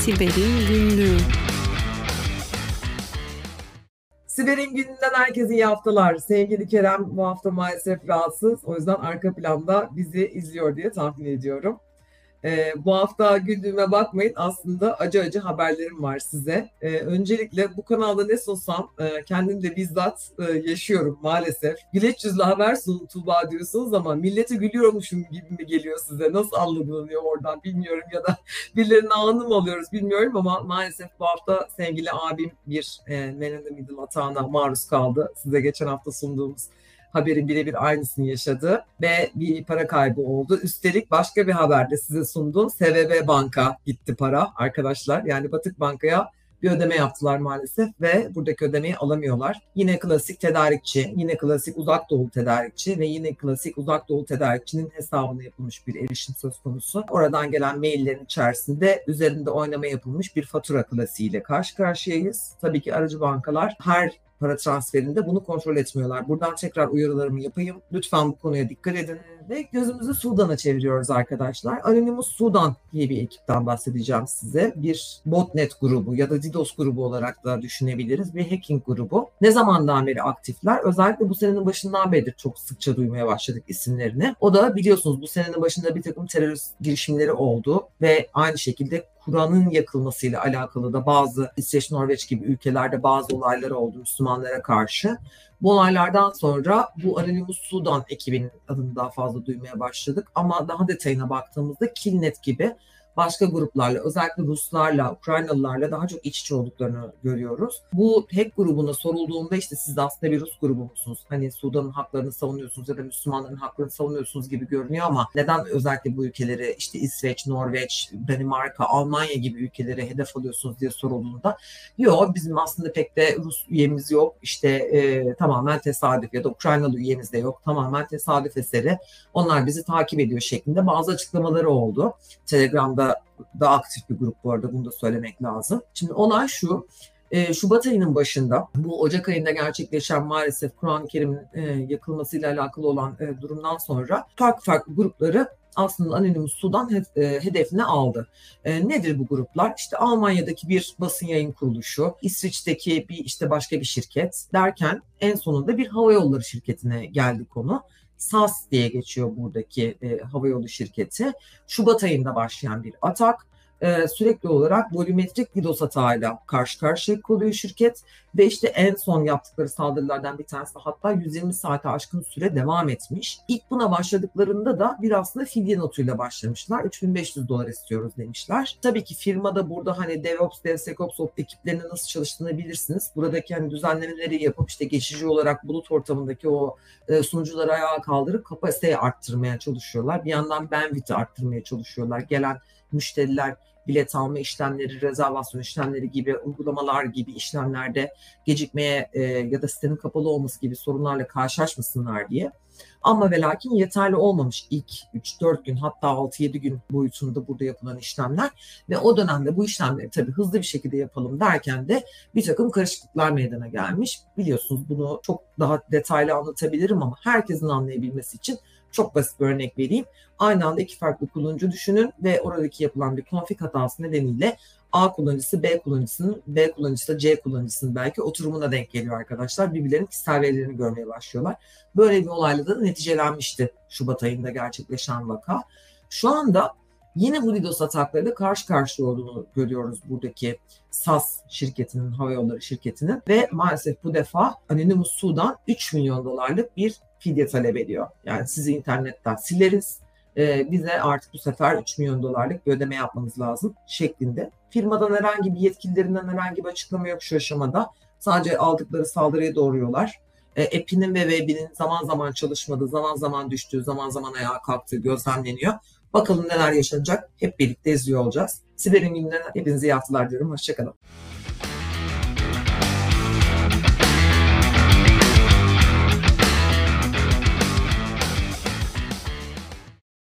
Siber'in Günlüğü Siber'in gününden herkese iyi haftalar. Sevgili Kerem bu hafta maalesef rahatsız. O yüzden arka planda bizi izliyor diye tahmin ediyorum. E, bu hafta güldüğüme bakmayın aslında acı acı haberlerim var size. E, öncelikle bu kanalda ne sunsam e, kendim de bizzat e, yaşıyorum maalesef. Güleç yüzlü haber sun Tuğba diyorsunuz ama millete gülüyormuşum gibi mi geliyor size? Nasıl algılanıyor oradan bilmiyorum ya da birilerinin ağını mı alıyoruz bilmiyorum ama maalesef bu hafta sevgili abim bir e, Man Middle hatağına maruz kaldı. Size geçen hafta sunduğumuz haberin birebir aynısını yaşadı ve bir para kaybı oldu. Üstelik başka bir haberde size sundum. SVB Banka gitti para arkadaşlar. Yani Batık Banka'ya bir ödeme yaptılar maalesef ve buradaki ödemeyi alamıyorlar. Yine klasik tedarikçi, yine klasik uzak doğu tedarikçi ve yine klasik uzak doğu tedarikçinin hesabına yapılmış bir erişim söz konusu. Oradan gelen maillerin içerisinde üzerinde oynama yapılmış bir fatura klasiğiyle karşı karşıyayız. Tabii ki aracı bankalar her para transferinde bunu kontrol etmiyorlar. Buradan tekrar uyarılarımı yapayım. Lütfen bu konuya dikkat edin. Ve gözümüzü Sudan'a çeviriyoruz arkadaşlar. Anonymous Sudan diye bir ekipten bahsedeceğim size. Bir botnet grubu ya da DDoS grubu olarak da düşünebiliriz. Bir hacking grubu. Ne zamandan beri aktifler? Özellikle bu senenin başından beridir çok sıkça duymaya başladık isimlerini. O da biliyorsunuz bu senenin başında bir takım terörist girişimleri oldu ve aynı şekilde Kur'an'ın yakılmasıyla alakalı da bazı İsveç, Norveç gibi ülkelerde bazı olaylar oldu Müslümanlara karşı. Bu olaylardan sonra bu Anonymous Sudan ekibinin adını daha fazla duymaya başladık. Ama daha detayına baktığımızda Killnet gibi başka gruplarla özellikle Ruslarla, Ukraynalılarla daha çok iç içe olduklarını görüyoruz. Bu hack grubuna sorulduğunda işte siz aslında bir Rus grubu musunuz? Hani Sudan'ın haklarını savunuyorsunuz ya da Müslümanların haklarını savunuyorsunuz gibi görünüyor ama neden özellikle bu ülkeleri işte İsveç, Norveç, Danimarka, Almanya gibi ülkeleri hedef alıyorsunuz diye sorulduğunda yok bizim aslında pek de Rus üyemiz yok. İşte e, tamamen tesadüf ya da Ukraynalı üyemiz de yok. Tamamen tesadüf eseri. Onlar bizi takip ediyor şeklinde bazı açıklamaları oldu. Telegram'da da aktif bir grup bu arada bunu da söylemek lazım. Şimdi olay şu. E, Şubat ayının başında bu Ocak ayında gerçekleşen maalesef Kur'an-ı Kerim'in e, yakılmasıyla alakalı olan e, durumdan sonra farklı farklı grupları aslında Anonymous Sudan e, hedefine aldı. E, nedir bu gruplar? İşte Almanya'daki bir basın yayın kuruluşu, İsviçre'deki bir işte başka bir şirket derken en sonunda bir hava yolları şirketine geldi konu. SAS diye geçiyor buradaki e, havayolu şirketi. Şubat ayında başlayan bir atak e, sürekli olarak volümetrik DDoS hatağıyla karşı karşıya kalıyor şirket ve işte en son yaptıkları saldırılardan bir tanesi hatta 120 saate aşkın süre devam etmiş. İlk buna başladıklarında da bir aslında fidye notuyla başlamışlar. 3500 dolar istiyoruz demişler. Tabii ki firmada burada hani DevOps, DevSecOps ekiplerinin nasıl çalıştığını bilirsiniz. Buradaki hani düzenlemeleri yapıp işte geçici olarak bulut ortamındaki o e, sunucuları ayağa kaldırıp kapasiteyi arttırmaya çalışıyorlar. Bir yandan bandwidth'i arttırmaya çalışıyorlar. Gelen müşteriler bilet alma işlemleri, rezervasyon işlemleri gibi uygulamalar gibi işlemlerde gecikmeye e, ya da sitenin kapalı olması gibi sorunlarla karşılaşmasınlar diye. Ama ve lakin yeterli olmamış ilk 3-4 gün hatta 6-7 gün boyutunda burada yapılan işlemler ve o dönemde bu işlemleri tabii hızlı bir şekilde yapalım derken de bir takım karışıklıklar meydana gelmiş. Biliyorsunuz bunu çok daha detaylı anlatabilirim ama herkesin anlayabilmesi için çok basit bir örnek vereyim. Aynı anda iki farklı kullanıcı düşünün ve oradaki yapılan bir config hatası nedeniyle A kullanıcısı B kullanıcısının, B kullanıcısı da C kullanıcısının belki oturumuna denk geliyor arkadaşlar. Birbirlerinin kişisel görmeye başlıyorlar. Böyle bir olayla da neticelenmişti Şubat ayında gerçekleşen vaka. Şu anda yine bu DDoS ataklarıyla karşı karşıya olduğunu görüyoruz buradaki SAS şirketinin, havayolları şirketinin ve maalesef bu defa Anonymous Su'dan 3 milyon dolarlık bir fidye talep ediyor. Yani sizi internetten sileriz, e, bize artık bu sefer 3 milyon dolarlık bir ödeme yapmanız lazım şeklinde. Firmadan herhangi bir yetkililerinden herhangi bir açıklama yok şu aşamada. Sadece aldıkları saldırıya doğruyorlar. E, app'inin ve web'inin zaman zaman çalışmadığı, zaman zaman düştüğü, zaman zaman ayağa kalktığı gözlemleniyor. Bakalım neler yaşanacak. Hep birlikte izliyor olacağız. Siber'in gününden hepinize iyi haftalar diyorum. Hoşçakalın.